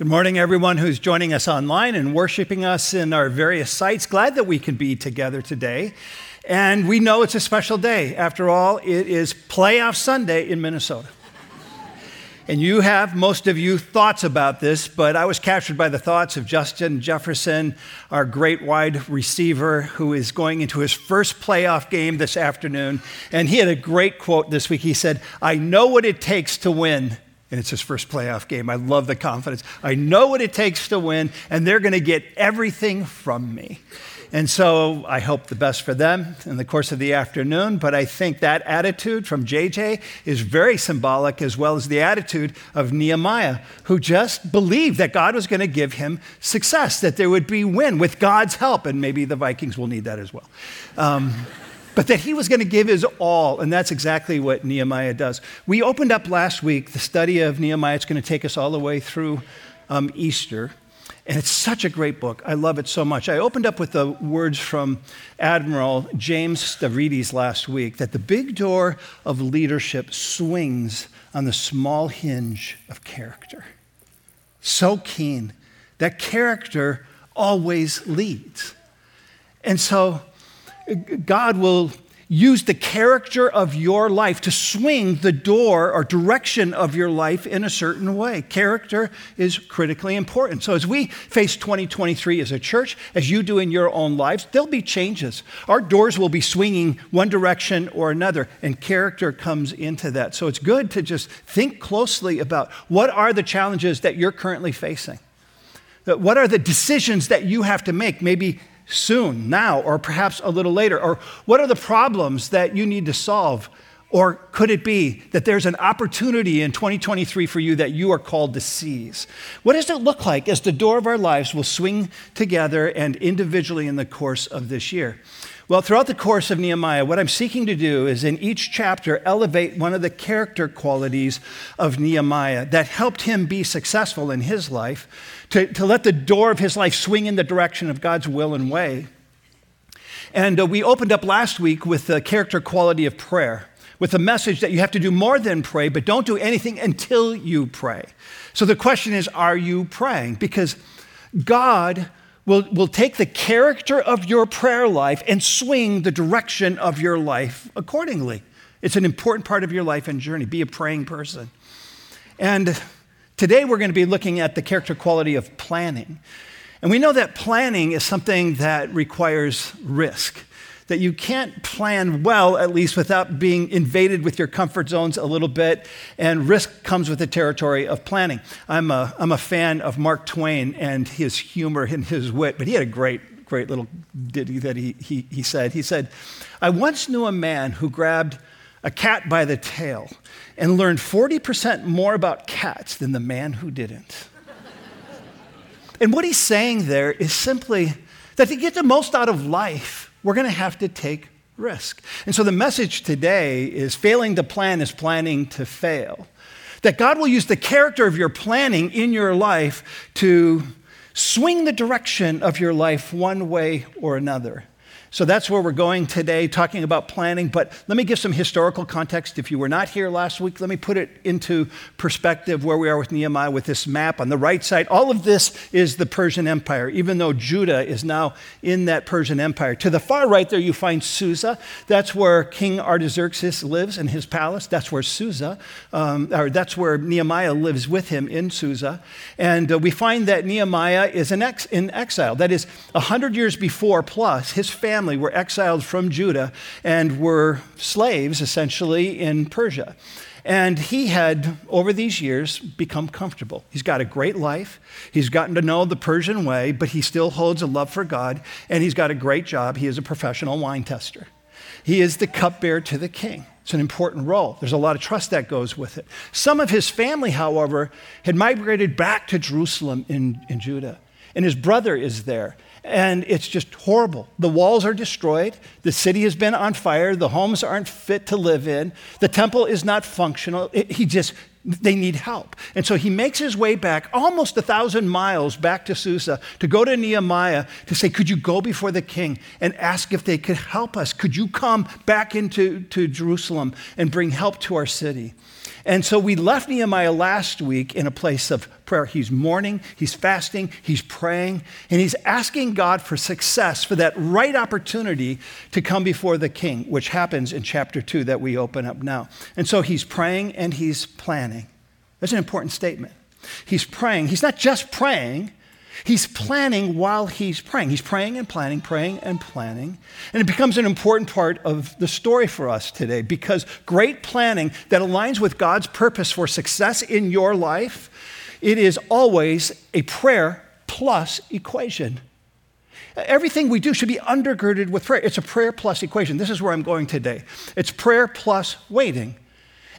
Good morning, everyone who's joining us online and worshiping us in our various sites. Glad that we can be together today. And we know it's a special day. After all, it is Playoff Sunday in Minnesota. And you have, most of you, thoughts about this, but I was captured by the thoughts of Justin Jefferson, our great wide receiver, who is going into his first playoff game this afternoon. And he had a great quote this week. He said, I know what it takes to win and it's his first playoff game. I love the confidence. I know what it takes to win, and they're going to get everything from me. And so I hope the best for them in the course of the afternoon. But I think that attitude from JJ is very symbolic, as well as the attitude of Nehemiah, who just believed that God was going to give him success, that there would be win with God's help. And maybe the Vikings will need that as well. Um, but that he was going to give his all. And that's exactly what Nehemiah does. We opened up last week the study of Nehemiah. It's going to take us all the way through um, Easter. And it's such a great book. I love it so much. I opened up with the words from Admiral James Stavridis last week that the big door of leadership swings on the small hinge of character. So keen that character always leads. And so God will use the character of your life to swing the door or direction of your life in a certain way. Character is critically important. So, as we face 2023 as a church, as you do in your own lives, there'll be changes. Our doors will be swinging one direction or another, and character comes into that. So, it's good to just think closely about what are the challenges that you're currently facing. What are the decisions that you have to make? Maybe soon, now, or perhaps a little later? Or what are the problems that you need to solve? Or could it be that there's an opportunity in 2023 for you that you are called to seize? What does it look like as the door of our lives will swing together and individually in the course of this year? Well, throughout the course of Nehemiah, what I'm seeking to do is in each chapter elevate one of the character qualities of Nehemiah that helped him be successful in his life to, to let the door of his life swing in the direction of God's will and way. And uh, we opened up last week with the character quality of prayer, with the message that you have to do more than pray, but don't do anything until you pray. So the question is are you praying? Because God will, will take the character of your prayer life and swing the direction of your life accordingly. It's an important part of your life and journey. Be a praying person. And Today, we're going to be looking at the character quality of planning. And we know that planning is something that requires risk, that you can't plan well, at least without being invaded with your comfort zones a little bit. And risk comes with the territory of planning. I'm a, I'm a fan of Mark Twain and his humor and his wit, but he had a great, great little ditty that he, he, he said. He said, I once knew a man who grabbed a cat by the tail and learned 40% more about cats than the man who didn't. and what he's saying there is simply that to get the most out of life, we're going to have to take risk. And so the message today is failing to plan is planning to fail. That God will use the character of your planning in your life to swing the direction of your life one way or another. So that's where we're going today, talking about planning. But let me give some historical context. If you were not here last week, let me put it into perspective where we are with Nehemiah with this map. On the right side, all of this is the Persian Empire, even though Judah is now in that Persian Empire. To the far right there, you find Susa. That's where King Artaxerxes lives in his palace. That's where Susa, um, or that's where Nehemiah lives with him in Susa. And uh, we find that Nehemiah is in, ex- in exile. That is, 100 years before plus, his family family were exiled from Judah and were slaves essentially in Persia. And he had, over these years, become comfortable. He's got a great life. He's gotten to know the Persian way, but he still holds a love for God, and he's got a great job. He is a professional wine tester. He is the cupbearer to the king. It's an important role. There's a lot of trust that goes with it. Some of his family, however, had migrated back to Jerusalem in, in Judah, and his brother is there and it's just horrible. The walls are destroyed. The city has been on fire. The homes aren't fit to live in. The temple is not functional. It, he just, they need help. And so he makes his way back almost a thousand miles back to Susa to go to Nehemiah to say, Could you go before the king and ask if they could help us? Could you come back into to Jerusalem and bring help to our city? And so we left Nehemiah last week in a place of prayer. He's mourning, he's fasting, he's praying, and he's asking God for success, for that right opportunity to come before the king, which happens in chapter 2 that we open up now. And so he's praying and he's planning. That's an important statement. He's praying. He's not just praying, He's planning while he's praying. He's praying and planning, praying and planning. And it becomes an important part of the story for us today because great planning that aligns with God's purpose for success in your life, it is always a prayer plus equation. Everything we do should be undergirded with prayer. It's a prayer plus equation. This is where I'm going today. It's prayer plus waiting,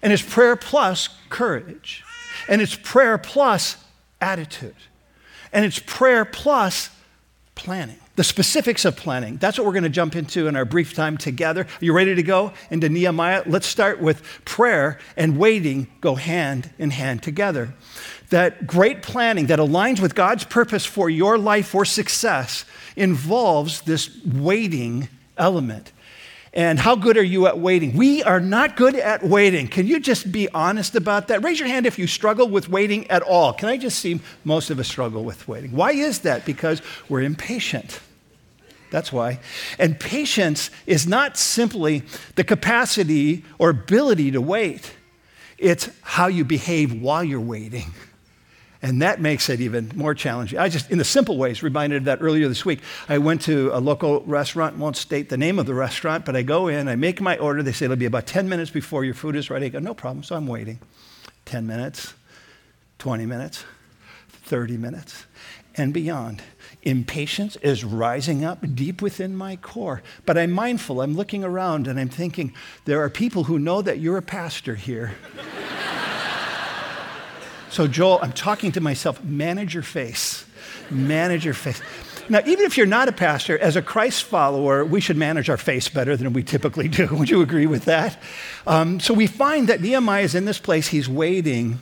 and it's prayer plus courage, and it's prayer plus attitude. And it's prayer plus planning. The specifics of planning. That's what we're going to jump into in our brief time together. Are you ready to go into Nehemiah? Let's start with prayer and waiting go hand in hand together. That great planning that aligns with God's purpose for your life for success involves this waiting element. And how good are you at waiting? We are not good at waiting. Can you just be honest about that? Raise your hand if you struggle with waiting at all. Can I just see most of us struggle with waiting? Why is that? Because we're impatient. That's why. And patience is not simply the capacity or ability to wait, it's how you behave while you're waiting. And that makes it even more challenging. I just, in the simple ways, reminded of that earlier this week. I went to a local restaurant, won't state the name of the restaurant, but I go in, I make my order. They say it'll be about 10 minutes before your food is ready. I go, no problem. So I'm waiting. 10 minutes, 20 minutes, 30 minutes, and beyond. Impatience is rising up deep within my core. But I'm mindful, I'm looking around, and I'm thinking, there are people who know that you're a pastor here. So, Joel, I'm talking to myself manage your face. Manage your face. Now, even if you're not a pastor, as a Christ follower, we should manage our face better than we typically do. Would you agree with that? Um, so we find that Nehemiah is in this place, he's waiting,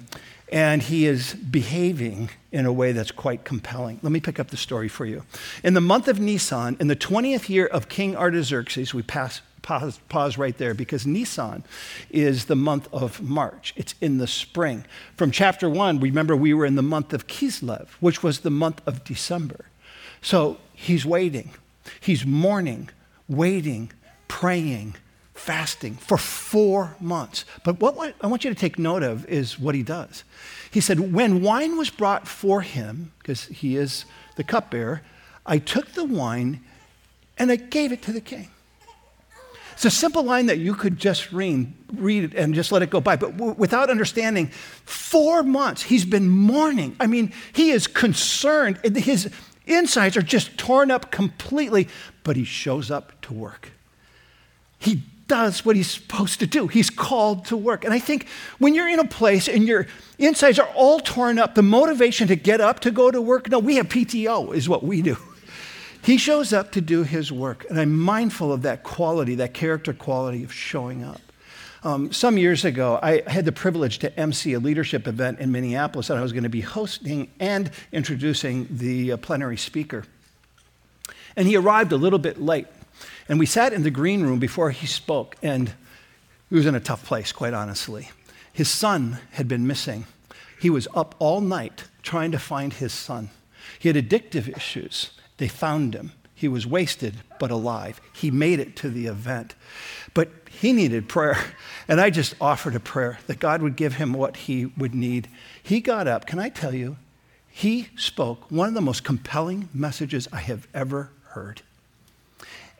and he is behaving in a way that's quite compelling. Let me pick up the story for you. In the month of Nisan, in the 20th year of King Artaxerxes, we pass pause, pause right there because Nisan is the month of March. It's in the spring. From chapter one, remember we were in the month of Kislev, which was the month of December. So he's waiting, he's mourning, waiting, praying, fasting for four months. But what I want you to take note of is what he does. He said, When wine was brought for him, because he is the cupbearer, I took the wine and I gave it to the king. It's a simple line that you could just read, read and just let it go by. But w- without understanding, four months he's been mourning. I mean, he is concerned. His insides are just torn up completely, but he shows up to work. He does what he's supposed to do. He's called to work. And I think when you're in a place and your insides are all torn up, the motivation to get up to go to work, no, we have PTO, is what we do. He shows up to do his work, and I'm mindful of that quality, that character quality of showing up. Um, some years ago, I had the privilege to MC a leadership event in Minneapolis that I was going to be hosting and introducing the uh, plenary speaker. And he arrived a little bit late. And we sat in the green room before he spoke, and he was in a tough place, quite honestly. His son had been missing. He was up all night trying to find his son. He had addictive issues. They found him. He was wasted, but alive. He made it to the event. But he needed prayer. And I just offered a prayer that God would give him what he would need. He got up. Can I tell you? He spoke one of the most compelling messages I have ever heard.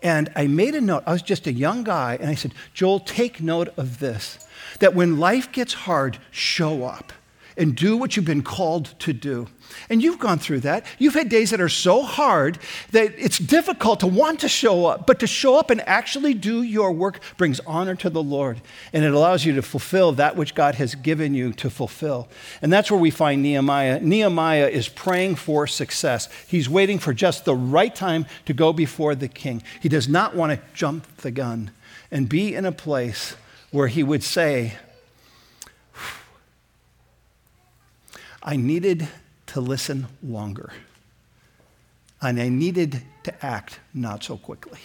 And I made a note. I was just a young guy, and I said, Joel, take note of this that when life gets hard, show up and do what you've been called to do. And you've gone through that. You've had days that are so hard that it's difficult to want to show up, but to show up and actually do your work brings honor to the Lord. And it allows you to fulfill that which God has given you to fulfill. And that's where we find Nehemiah. Nehemiah is praying for success. He's waiting for just the right time to go before the king. He does not want to jump the gun and be in a place where he would say, I needed to listen longer. And I needed to act not so quickly.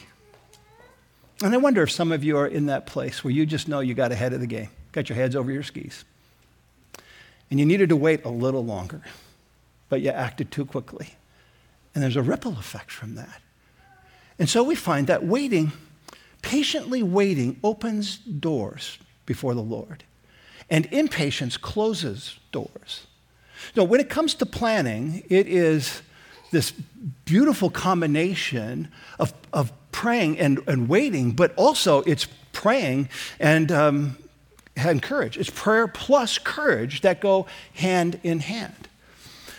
And I wonder if some of you are in that place where you just know you got ahead of the game, got your heads over your skis. and you needed to wait a little longer, but you acted too quickly. And there's a ripple effect from that. And so we find that waiting, patiently waiting, opens doors before the Lord, and impatience closes doors. No, when it comes to planning, it is this beautiful combination of, of praying and, and waiting, but also it's praying and, um, and courage. It's prayer plus courage that go hand in hand.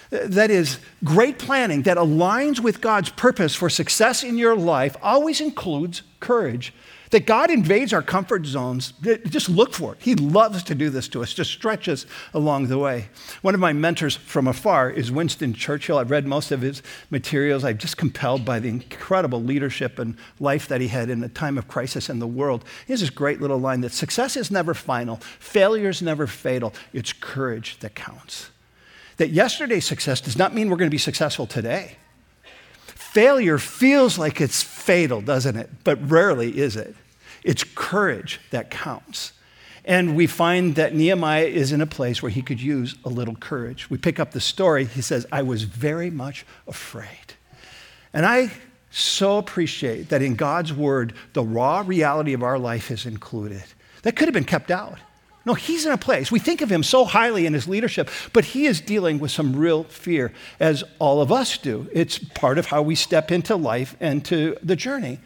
That is, great planning that aligns with God's purpose for success in your life always includes courage that God invades our comfort zones. Just look for it. He loves to do this to us, just stretch us along the way. One of my mentors from afar is Winston Churchill. I've read most of his materials. I'm just compelled by the incredible leadership and life that he had in a time of crisis in the world. He has this great little line that success is never final, failure is never fatal. It's courage that counts. That yesterday's success does not mean we're going to be successful today. Failure feels like it's fatal, doesn't it? But rarely is it. It's courage that counts. And we find that Nehemiah is in a place where he could use a little courage. We pick up the story. He says, I was very much afraid. And I so appreciate that in God's word, the raw reality of our life is included. That could have been kept out. No, he's in a place. We think of him so highly in his leadership, but he is dealing with some real fear, as all of us do. It's part of how we step into life and to the journey.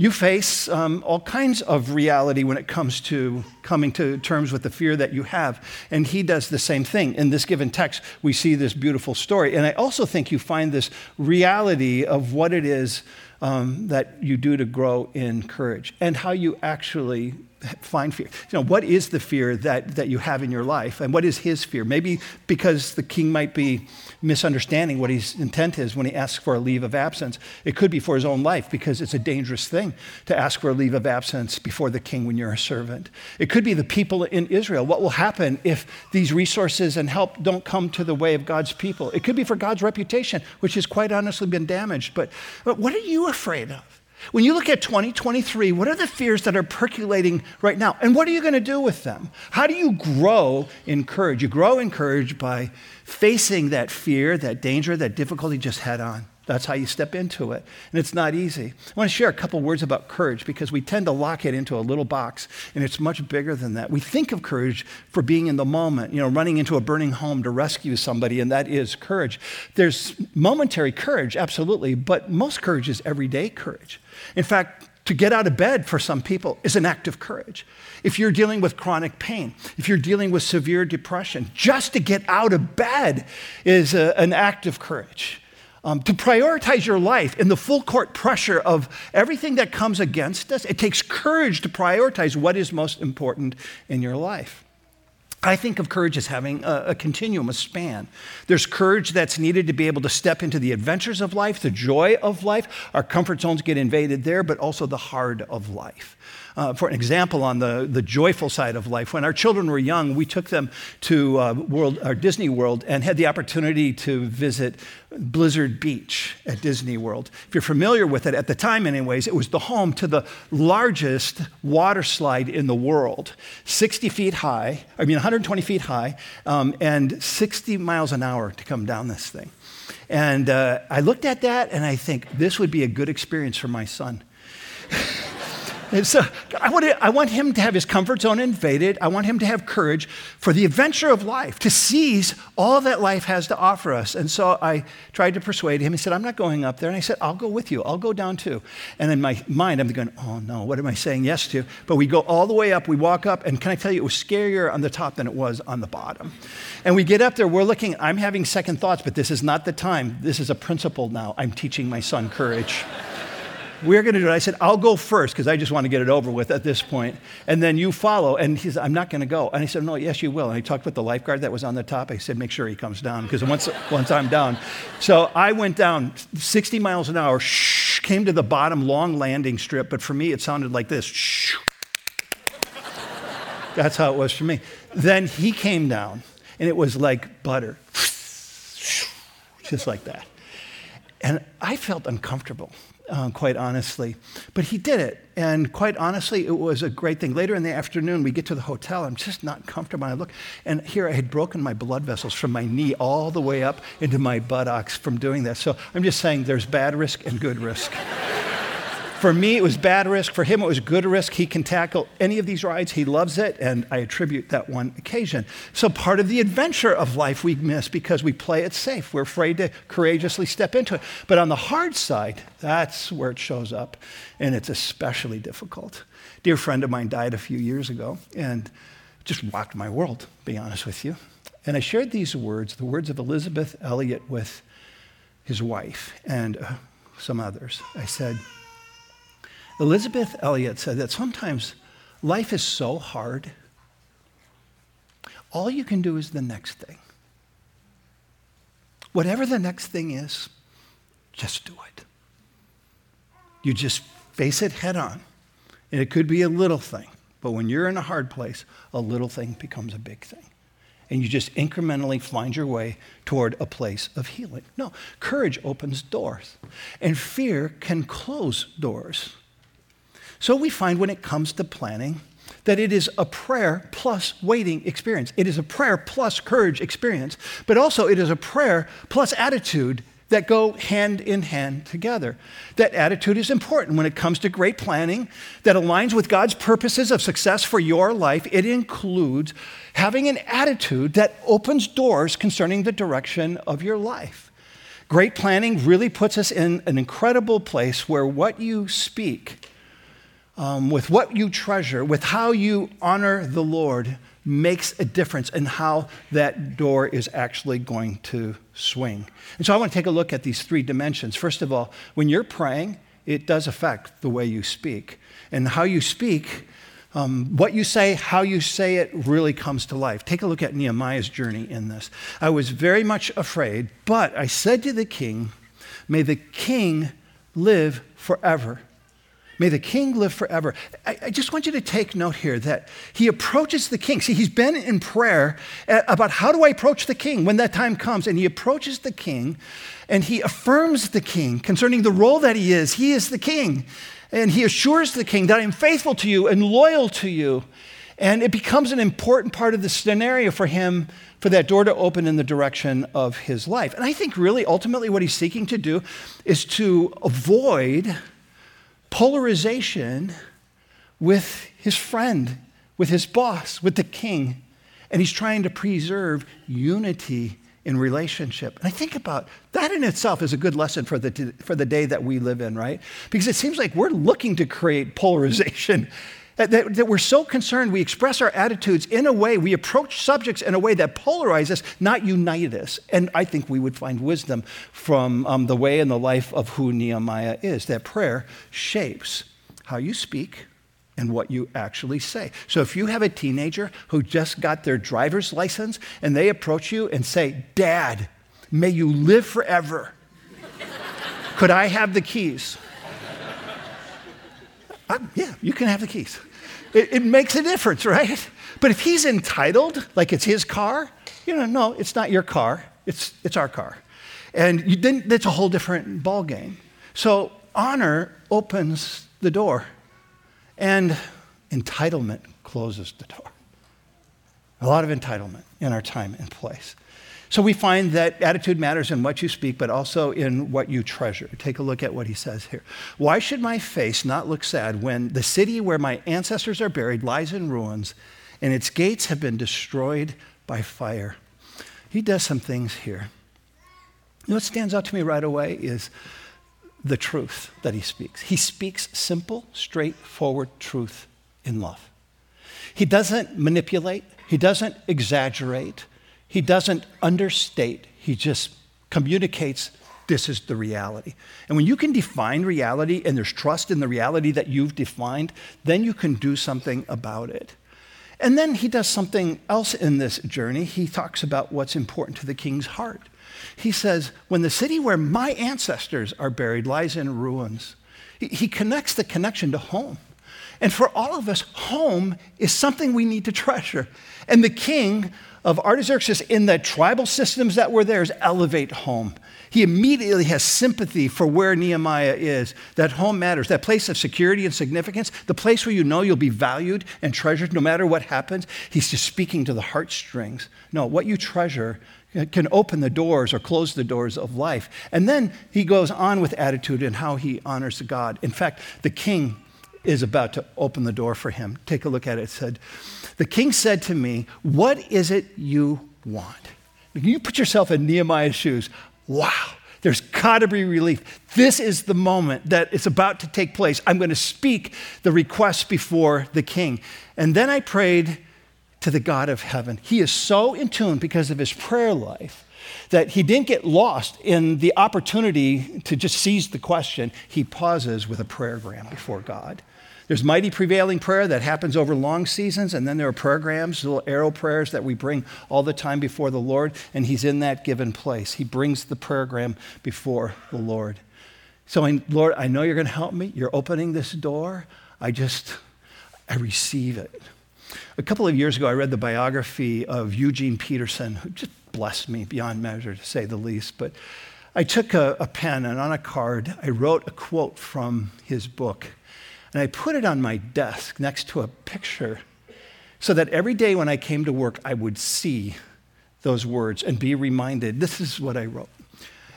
You face um, all kinds of reality when it comes to coming to terms with the fear that you have. And he does the same thing. In this given text, we see this beautiful story. And I also think you find this reality of what it is um, that you do to grow in courage and how you actually find fear. You know, what is the fear that, that you have in your life? And what is his fear? Maybe because the king might be misunderstanding what his intent is when he asks for a leave of absence. It could be for his own life because it's a dangerous thing to ask for a leave of absence before the king when you're a servant. It could be the people in Israel. What will happen if these resources and help don't come to the way of God's people? It could be for God's reputation, which has quite honestly been damaged. But, but what are you afraid of? When you look at 2023, what are the fears that are percolating right now? And what are you going to do with them? How do you grow in courage? You grow in courage by facing that fear, that danger, that difficulty just head on. That's how you step into it. And it's not easy. I want to share a couple words about courage because we tend to lock it into a little box, and it's much bigger than that. We think of courage for being in the moment, you know, running into a burning home to rescue somebody, and that is courage. There's momentary courage, absolutely, but most courage is everyday courage. In fact, to get out of bed for some people is an act of courage. If you're dealing with chronic pain, if you're dealing with severe depression, just to get out of bed is a, an act of courage. Um, to prioritize your life in the full court pressure of everything that comes against us, it takes courage to prioritize what is most important in your life. I think of courage as having a, a, continuum, a span. There's courage that's needed to be able to step into the adventures of life, the joy of life. Our comfort zones get invaded there, but also the hard of life. Uh, for an example, on the, the joyful side of life, when our children were young, we took them to uh, World, our Disney World and had the opportunity to visit Blizzard Beach at Disney World. If you're familiar with it, at the time, anyways, it was the home to the largest water slide in the world 60 feet high, I mean, 120 feet high, um, and 60 miles an hour to come down this thing. And uh, I looked at that and I think this would be a good experience for my son. So I want, to, I want him to have his comfort zone invaded. I want him to have courage for the adventure of life, to seize all that life has to offer us. And so I tried to persuade him. He said, I'm not going up there. And I said, I'll go with you. I'll go down too. And in my mind, I'm going, oh no, what am I saying yes to? But we go all the way up. We walk up. And can I tell you, it was scarier on the top than it was on the bottom. And we get up there. We're looking, I'm having second thoughts, but this is not the time. This is a principle now. I'm teaching my son courage we're going to do it. I said, I'll go first because I just want to get it over with at this point. And then you follow. And he said, I'm not going to go. And he said, No, yes, you will. And he talked with the lifeguard that was on the top. I said, Make sure he comes down because once, once I'm down. So I went down 60 miles an hour, shh, came to the bottom long landing strip. But for me, it sounded like this. Shh. That's how it was for me. Then he came down, and it was like butter, just like that. And I felt uncomfortable. Uh, quite honestly. But he did it. And quite honestly, it was a great thing. Later in the afternoon, we get to the hotel. I'm just not comfortable. I look, and here I had broken my blood vessels from my knee all the way up into my buttocks from doing that. So I'm just saying there's bad risk and good risk. For me, it was bad risk. For him, it was good risk. He can tackle any of these rides. He loves it, and I attribute that one occasion. So, part of the adventure of life we miss because we play it safe. We're afraid to courageously step into it. But on the hard side, that's where it shows up, and it's especially difficult. A dear friend of mine died a few years ago, and just rocked my world, to be honest with you. And I shared these words, the words of Elisabeth Elliot, with his wife and uh, some others. I said, Elisabeth Elliot said that sometimes life is so hard, all you can do is the next thing. Whatever the next thing is, just do it. You just face it head on. And it could be a little thing, but when you're in a hard place, a little thing becomes a big thing. And you just incrementally find your way toward a place of healing. No, courage opens doors, and fear can close doors. So we find when it comes to planning that it is a prayer plus waiting experience. It is a prayer plus courage experience, but also it is a prayer plus attitude that go hand in hand together. That attitude is important when it comes to great planning that aligns with God's purposes of success for your life. It includes having an attitude that opens doors concerning the direction of your life. Great planning really puts us in an incredible place where what you speak um, with what you treasure, with how you honor the Lord, makes a difference in how that door is actually going to swing. And so I want to take a look at these three dimensions. First of all, when you're praying, it does affect the way you speak. And how you speak, um, what you say, how you say it really comes to life. Take a look at Nehemiah's journey in this. I was very much afraid, but I said to the king, May the king live forever. May the king live forever. I, I, just want you to take note here that he approaches the king. See, he's been in prayer uh, about how do I approach the king when that time comes. And he approaches the king and he affirms the king concerning the role that he is. He is the king. And he assures the king that I'm faithful to you and loyal to you. And it becomes an important part of the scenario for him for that door to open in the direction of his life. And I think really ultimately what he's seeking to do is to avoid polarization with his friend, with his boss, with the king. And he's trying to preserve unity in relationship. And I think about that in itself is a good lesson for the, for the day that we live in, right? Because it seems like we're looking to create polarization that, that, that, we're so concerned we express our attitudes in a way, we approach subjects in a way that polarize us, not unite us. And I think we would find wisdom from um, the way and the life of who Nehemiah is. That prayer shapes how you speak and what you actually say. So if you have a teenager who just got their driver's license and they approach you and say, Dad, may you live forever. Could I have the keys? Uh, yeah, you can have the keys. It, it makes a difference, right? But if he's entitled, like it's his car, you know, no, it's not your car, it's, it's our car. And you, then that's a whole different ballgame. So honor opens the door, and entitlement closes the door. A lot of entitlement in our time and place. So we find that attitude matters in what you speak, but also in what you treasure. Take a look at what he says here. Why should my face not look sad when the city where my ancestors are buried lies in ruins and its gates have been destroyed by fire? He does some things here. What stands out to me right away is the truth that he speaks. He speaks simple, straightforward truth in love. He doesn't manipulate, he doesn't exaggerate. He doesn't understate, he just communicates this is the reality. And when you can define reality and there's trust in the reality that you've defined, then you can do something about it. And then he does something else in this journey. He talks about what's important to the king's heart. He says, When the city where my ancestors are buried lies in ruins, he, connects the connection to home. And for all of us, home is something we need to treasure. And the king of Artaxerxes, in the tribal systems that were there, is elevate home. He immediately has sympathy for where Nehemiah is. That home matters, that place of security and significance, the place where you know you'll be valued and treasured no matter what happens. He's just speaking to the heartstrings. No, what you treasure can open the doors or close the doors of life. And then he goes on with attitude and how he honors God. In fact, the king is about to open the door for him. Take a look at it. It said, The king said to me, What is it you want? You put yourself in Nehemiah's shoes. Wow, there's got to be relief. This is the moment that it's about to take place. I'm going to speak the request before the king. And then I prayed to the God of heaven. He is so in tune because of his prayer life that he didn't get lost in the opportunity to just seize the question. He pauses with a prayergram before God. There's mighty prevailing prayer that happens over long seasons, and then there are prayergrams, little arrow prayers that we bring all the time before the Lord, and He's in that given place. He brings the prayergram before the Lord. So, Lord, I know you're going to help me. You're opening this door. I just, I receive it. A couple of years ago, I read the biography of Eugene Peterson, who just blessed me beyond measure, to say the least. But I took a, a pen and on a card, I wrote a quote from his book. And I put it on my desk next to a picture so that every day when I came to work, I would see those words and be reminded this is what I wrote.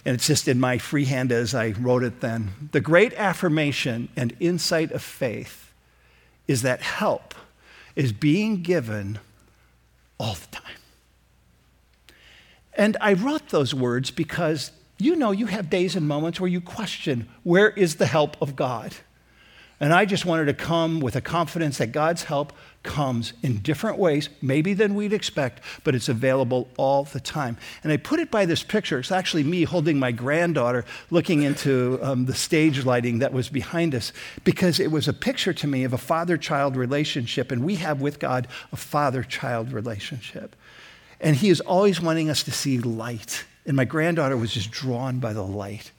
And it's just in my freehand as I wrote it then. The great affirmation and insight of faith is that help is being given all the time. And I wrote those words because you know you have days and moments where you question where is the help of God? And I just wanted to come with a confidence that God's help comes in different ways, maybe than we'd expect, but it's available all the time. And I put it by this picture. It's actually me holding my granddaughter looking into um, the stage lighting that was behind us because it was a picture to me of a father child relationship, and we have with God a father child relationship. And He is always wanting us to see light. And my granddaughter was just drawn by the light.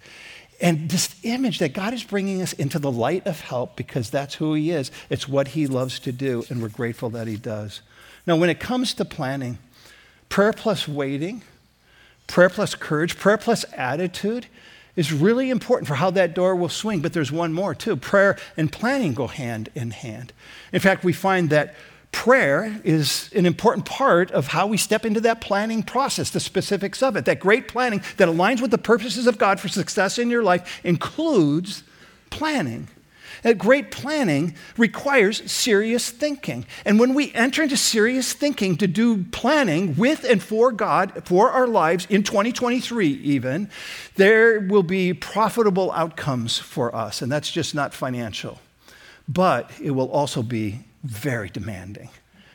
And this image that God is bringing us into the light of help because that's who He is. It's what He loves to do, and we're grateful that He does. Now, when it comes to planning, prayer plus waiting, prayer plus courage, prayer plus attitude is really important for how that door will swing. But there's one more, too. Prayer and planning go hand in hand. In fact, we find that prayer is an important part of how we step into that planning process, the specifics of it. That great planning that aligns with the purposes of God for success in your life includes planning. That great planning requires serious thinking. And when we enter into serious thinking to do planning with and for God, for our lives in 2023 even, there will be profitable outcomes for us. And that's just not financial. But it will also be very demanding.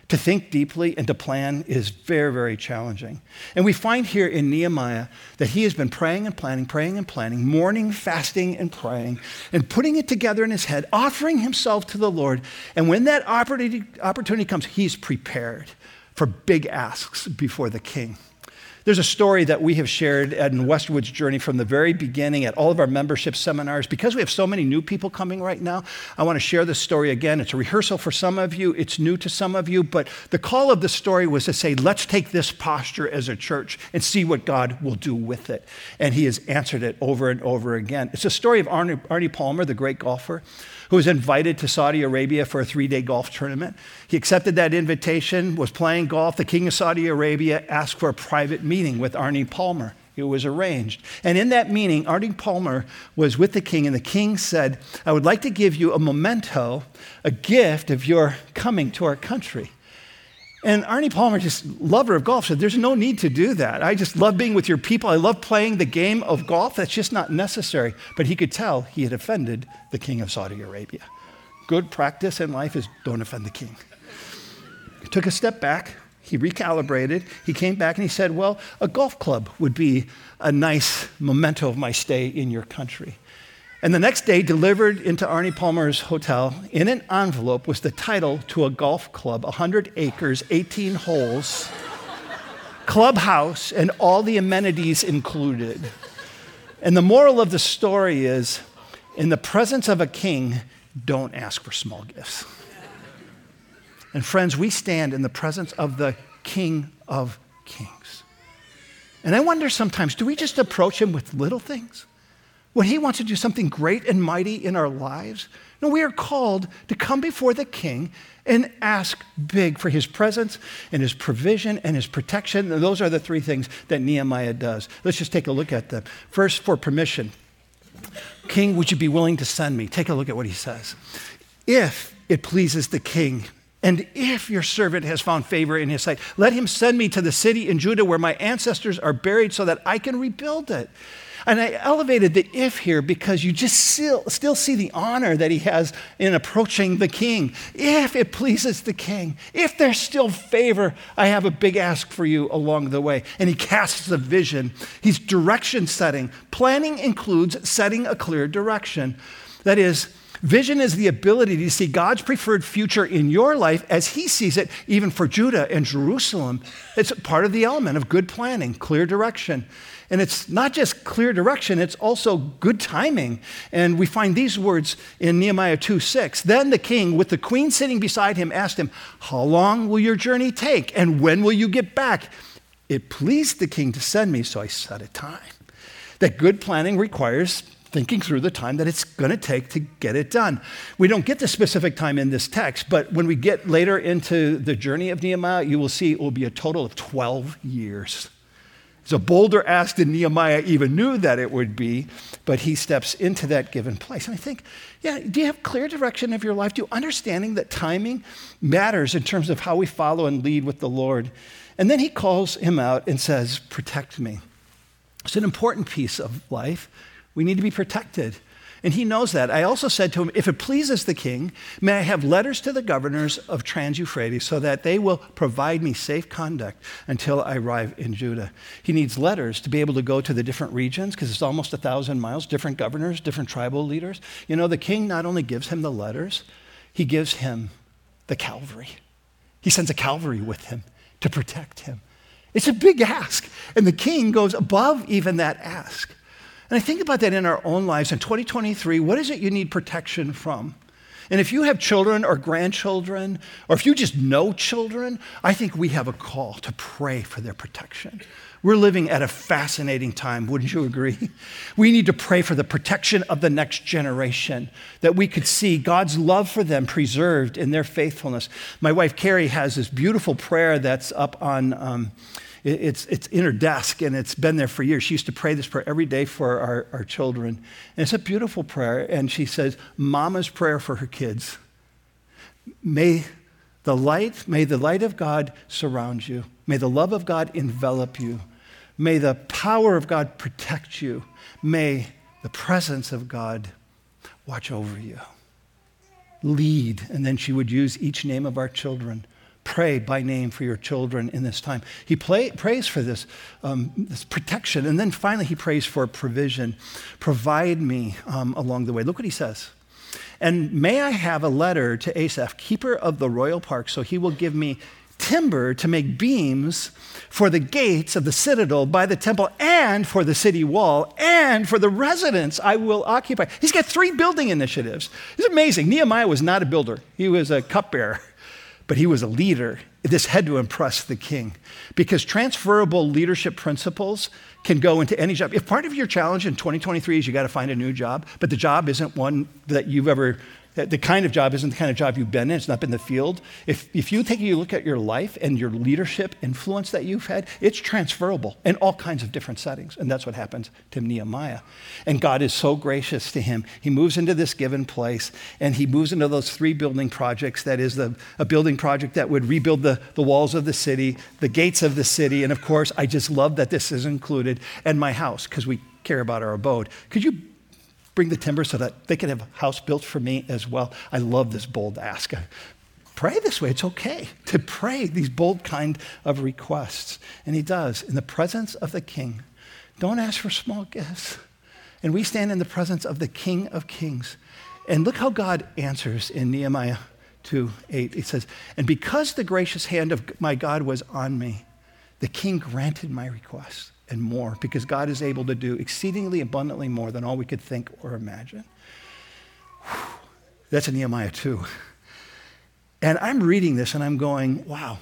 To think deeply and to plan is very, very challenging. And we find here in Nehemiah that he has been praying and planning, praying and planning, mourning, fasting and praying, and putting it together in his head, offering himself to the Lord. And when that opportunity, opportunity comes, he's prepared for big asks before the king. There's a story that we have shared in Westwood's journey from the very beginning at all of our membership seminars. Because we have so many new people coming right now, I want to share this story again. It's a rehearsal for some of you, it's new to some of you, but the call of the story was to say, let's take this posture as a church and see what God will do with it. And He has answered it over and over again. It's a story of Arnie, Arnie Palmer, the great golfer who was invited to Saudi Arabia for a three day golf tournament. He accepted that invitation, was playing golf. The king of Saudi Arabia asked for a private meeting with Arnie Palmer. It was arranged. And in that meeting, Arnie Palmer was with the king, and the king said, I would like to give you a memento, a gift of your coming to our country. And Arnie Palmer, just lover of golf, said, There's no need to do that. I just love being with your people. I love playing the game of golf. That's just not necessary. But he could tell he had offended the king of Saudi Arabia. Good practice in life is don't offend the king. He took a step back. He recalibrated. He came back and he said, Well, a golf club would be a nice memento of my stay in your country. And the next day, delivered into Arnie Palmer's hotel in an envelope was the title to a golf club 100 acres, 18 holes, clubhouse, and all the amenities included. And the moral of the story is in the presence of a king, don't ask for small gifts. And friends, we stand in the presence of the King of Kings. And I wonder sometimes do we just approach him with little things? When he wants to do something great and mighty in our lives? No, we are called to come before the King and ask big for his presence and his provision and his protection. Those are the three things that Nehemiah does. Let's just take a look at them. First, for permission. King, would you be willing to send me? Take a look at what he says. If it pleases the king, and if your servant has found favor in his sight, let him send me to the city in Judah where my ancestors are buried so that I can rebuild it. And I elevated the if here because you just still, still see the honor that he has in approaching the king. If it pleases the king, if there's still favor, I have a big ask for you along the way. And he casts a vision. He's direction setting. Planning includes setting a clear direction. That is, Vision is the ability to see God's preferred future in your life as He sees it, even for Judah and Jerusalem. It's part of the element of good planning, clear direction. And it's not just clear direction, it's also good timing. And we find these words in Nehemiah 2 6. Then the king, with the queen sitting beside him, asked him, How long will your journey take? And when will you get back? It pleased the king to send me, so I set a time. That good planning requires thinking through the time that it's going to take to get it done. We don't get the specific time in this text, but when we get later into the journey of Nehemiah, you will see it will be a total of 12 years. So bolder ask than Nehemiah even knew that it would be, but he steps into that given place. And I think, yeah, do you have clear direction of your life? Do you understanding that timing matters in terms of how we follow and lead with the Lord? And then he calls him out and says, Protect me. It's an important piece of life. We need to be protected. And he knows that. I also said to him, If it pleases the king, may I have letters to the governors of Trans Euphrates so that they will provide me safe conduct until I arrive in Judah. He needs letters to be able to go to the different regions because it's almost a thousand miles, different governors, different tribal leaders. You know, the king not only gives him the letters, he gives him the cavalry. He sends a cavalry with him to protect him. It's a big ask. And the king goes above even that ask. And I think about that in our own lives. In 2023, what is it you need protection from? And if you have children or grandchildren, or if you just know children, I think we have a call to pray for their protection. We're living at a fascinating time, wouldn't you agree? We need to pray for the protection of the next generation, that we could see God's love for them preserved in their faithfulness. My wife Carrie has this beautiful prayer that's up on. Um, it's, it's in her desk and it's been there for years. She used to pray this prayer every day for our, our children. And it's a beautiful prayer. And she says, Mama's prayer for her kids. May the light, may the light of God surround you. May the love of God envelop you. May the power of God protect you. May the presence of God watch over you. Lead. And then she would use each name of our children pray by name for your children in this time. He play, prays for this, um, this protection. And then finally, he prays for provision. Provide me um, along the way. Look what he says. And may I have a letter to Asaph, keeper of the royal park, so he will give me timber to make beams for the gates of the citadel by the temple and for the city wall and for the residence I will occupy. He's got three building initiatives. It's amazing. Nehemiah was not a builder, he was a cupbearer but he was a leader. This had to impress the king because transferable leadership principles can go into any job. If part of your challenge in 2023 is you got to find a new job, but the job isn't one that you've ever the kind of job isn't the kind of job you've been in. It's not been the field. If, if you take a look at your life and your leadership influence that you've had, it's transferable in all kinds of different settings. And that's what happens to Nehemiah. And God is so gracious to him. He moves into this given place and he moves into those three building projects. That is the, a building project that would rebuild the, the walls of the city, the gates of the city. And of course, I just love that this is included, and my house, because we care about our abode. Could you bring the timber so that they can have a house built for me as well. I love this bold ask. Pray this way. It's okay to pray these bold kind of requests. And he does in the presence of the king. Don't ask for small gifts. And we stand in the presence of the King of Kings. And look how God answers in Nehemiah 2 8. It says, And because the gracious hand of my God was on me, the king granted my request and more because God is able to do exceedingly abundantly more than all we could think or imagine. Whew. That's in Nehemiah 2. And I'm reading this and I'm going, wow,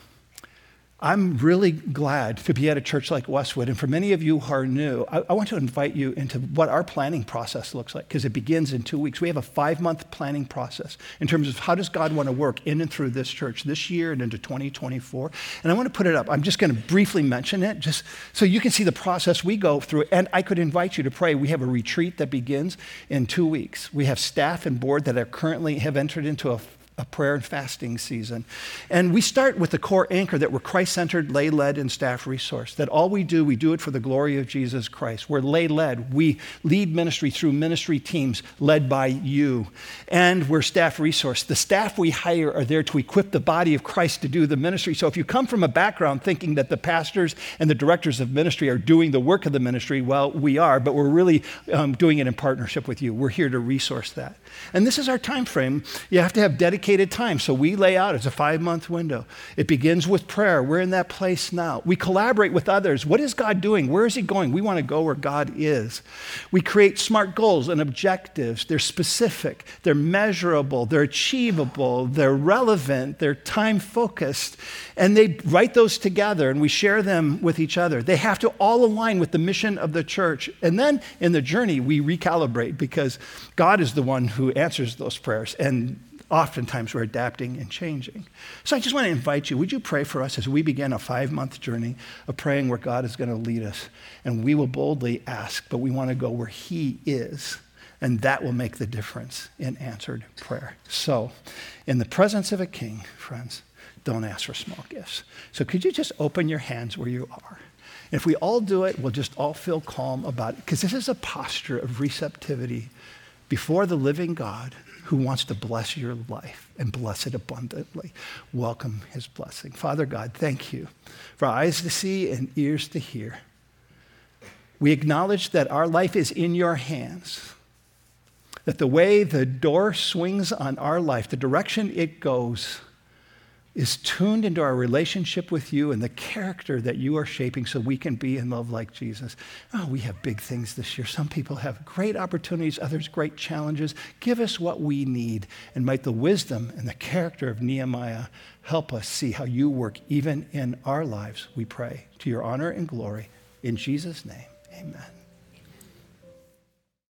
I'm really glad to be at a church like Westwood. And for many of you who are new, I, I want to invite you into what our planning process looks like because it begins in two weeks. We have a five month planning process in terms of how does God want to work in and through this church this year and into 2024. And I want to put it up. I'm just going to briefly mention it just so you can see the process we go through. And I could invite you to pray. We have a retreat that begins in two weeks. We have staff and board that are currently have entered into a a prayer and fasting season. And we start with the core anchor that we're Christ centered, lay led, and staff resource. That all we do, we do it for the glory of Jesus Christ. We're lay led. We lead ministry through ministry teams led by you. And we're staff resource. The staff we hire are there to equip the body of Christ to do the ministry. So if you come from a background thinking that the pastors and the directors of ministry are doing the work of the ministry, well, we are, but we're really um, doing it in partnership with you. We're here to resource that. And this is our time frame. You have to have dedicated dedicated time. So we lay out it's a five month window. It begins with prayer. We're in that place now. We collaborate with others. What is God doing? Where is He going? We want to go where God is. We create smart goals and objectives. They're specific, they're measurable, they're achievable, they're relevant, they're time focused. And they write those together and we share them with each other. They have to all align with the mission of the church. And then in the journey, we recalibrate because God is the one who answers those prayers. And oftentimes we're adapting and changing. So I just want to invite you, would you pray for us as we begin a five month journey of praying where God is going to lead us? And we will boldly ask, but we want to go where He is. And that will make the difference in answered prayer. So, in the presence of a king, friends, don't ask for small gifts. So, could you just open your hands where you are? If we all do it, we'll just all feel calm about it. Because this is a posture of receptivity before the living God who wants to bless your life and bless it abundantly. Welcome his blessing. Father God, thank you for eyes to see and ears to hear. We acknowledge that our life is in your hands, that the way the door swings on our life, the direction it goes, is tuned into our relationship with you and the character that you are shaping so we can be in love like Jesus. Oh, we have big things this year. Some people have great opportunities, others great challenges. Give us what we need, and might the wisdom and the character of Nehemiah help us see how you work even in our lives, we pray. To your honor and glory. In Jesus' name, amen.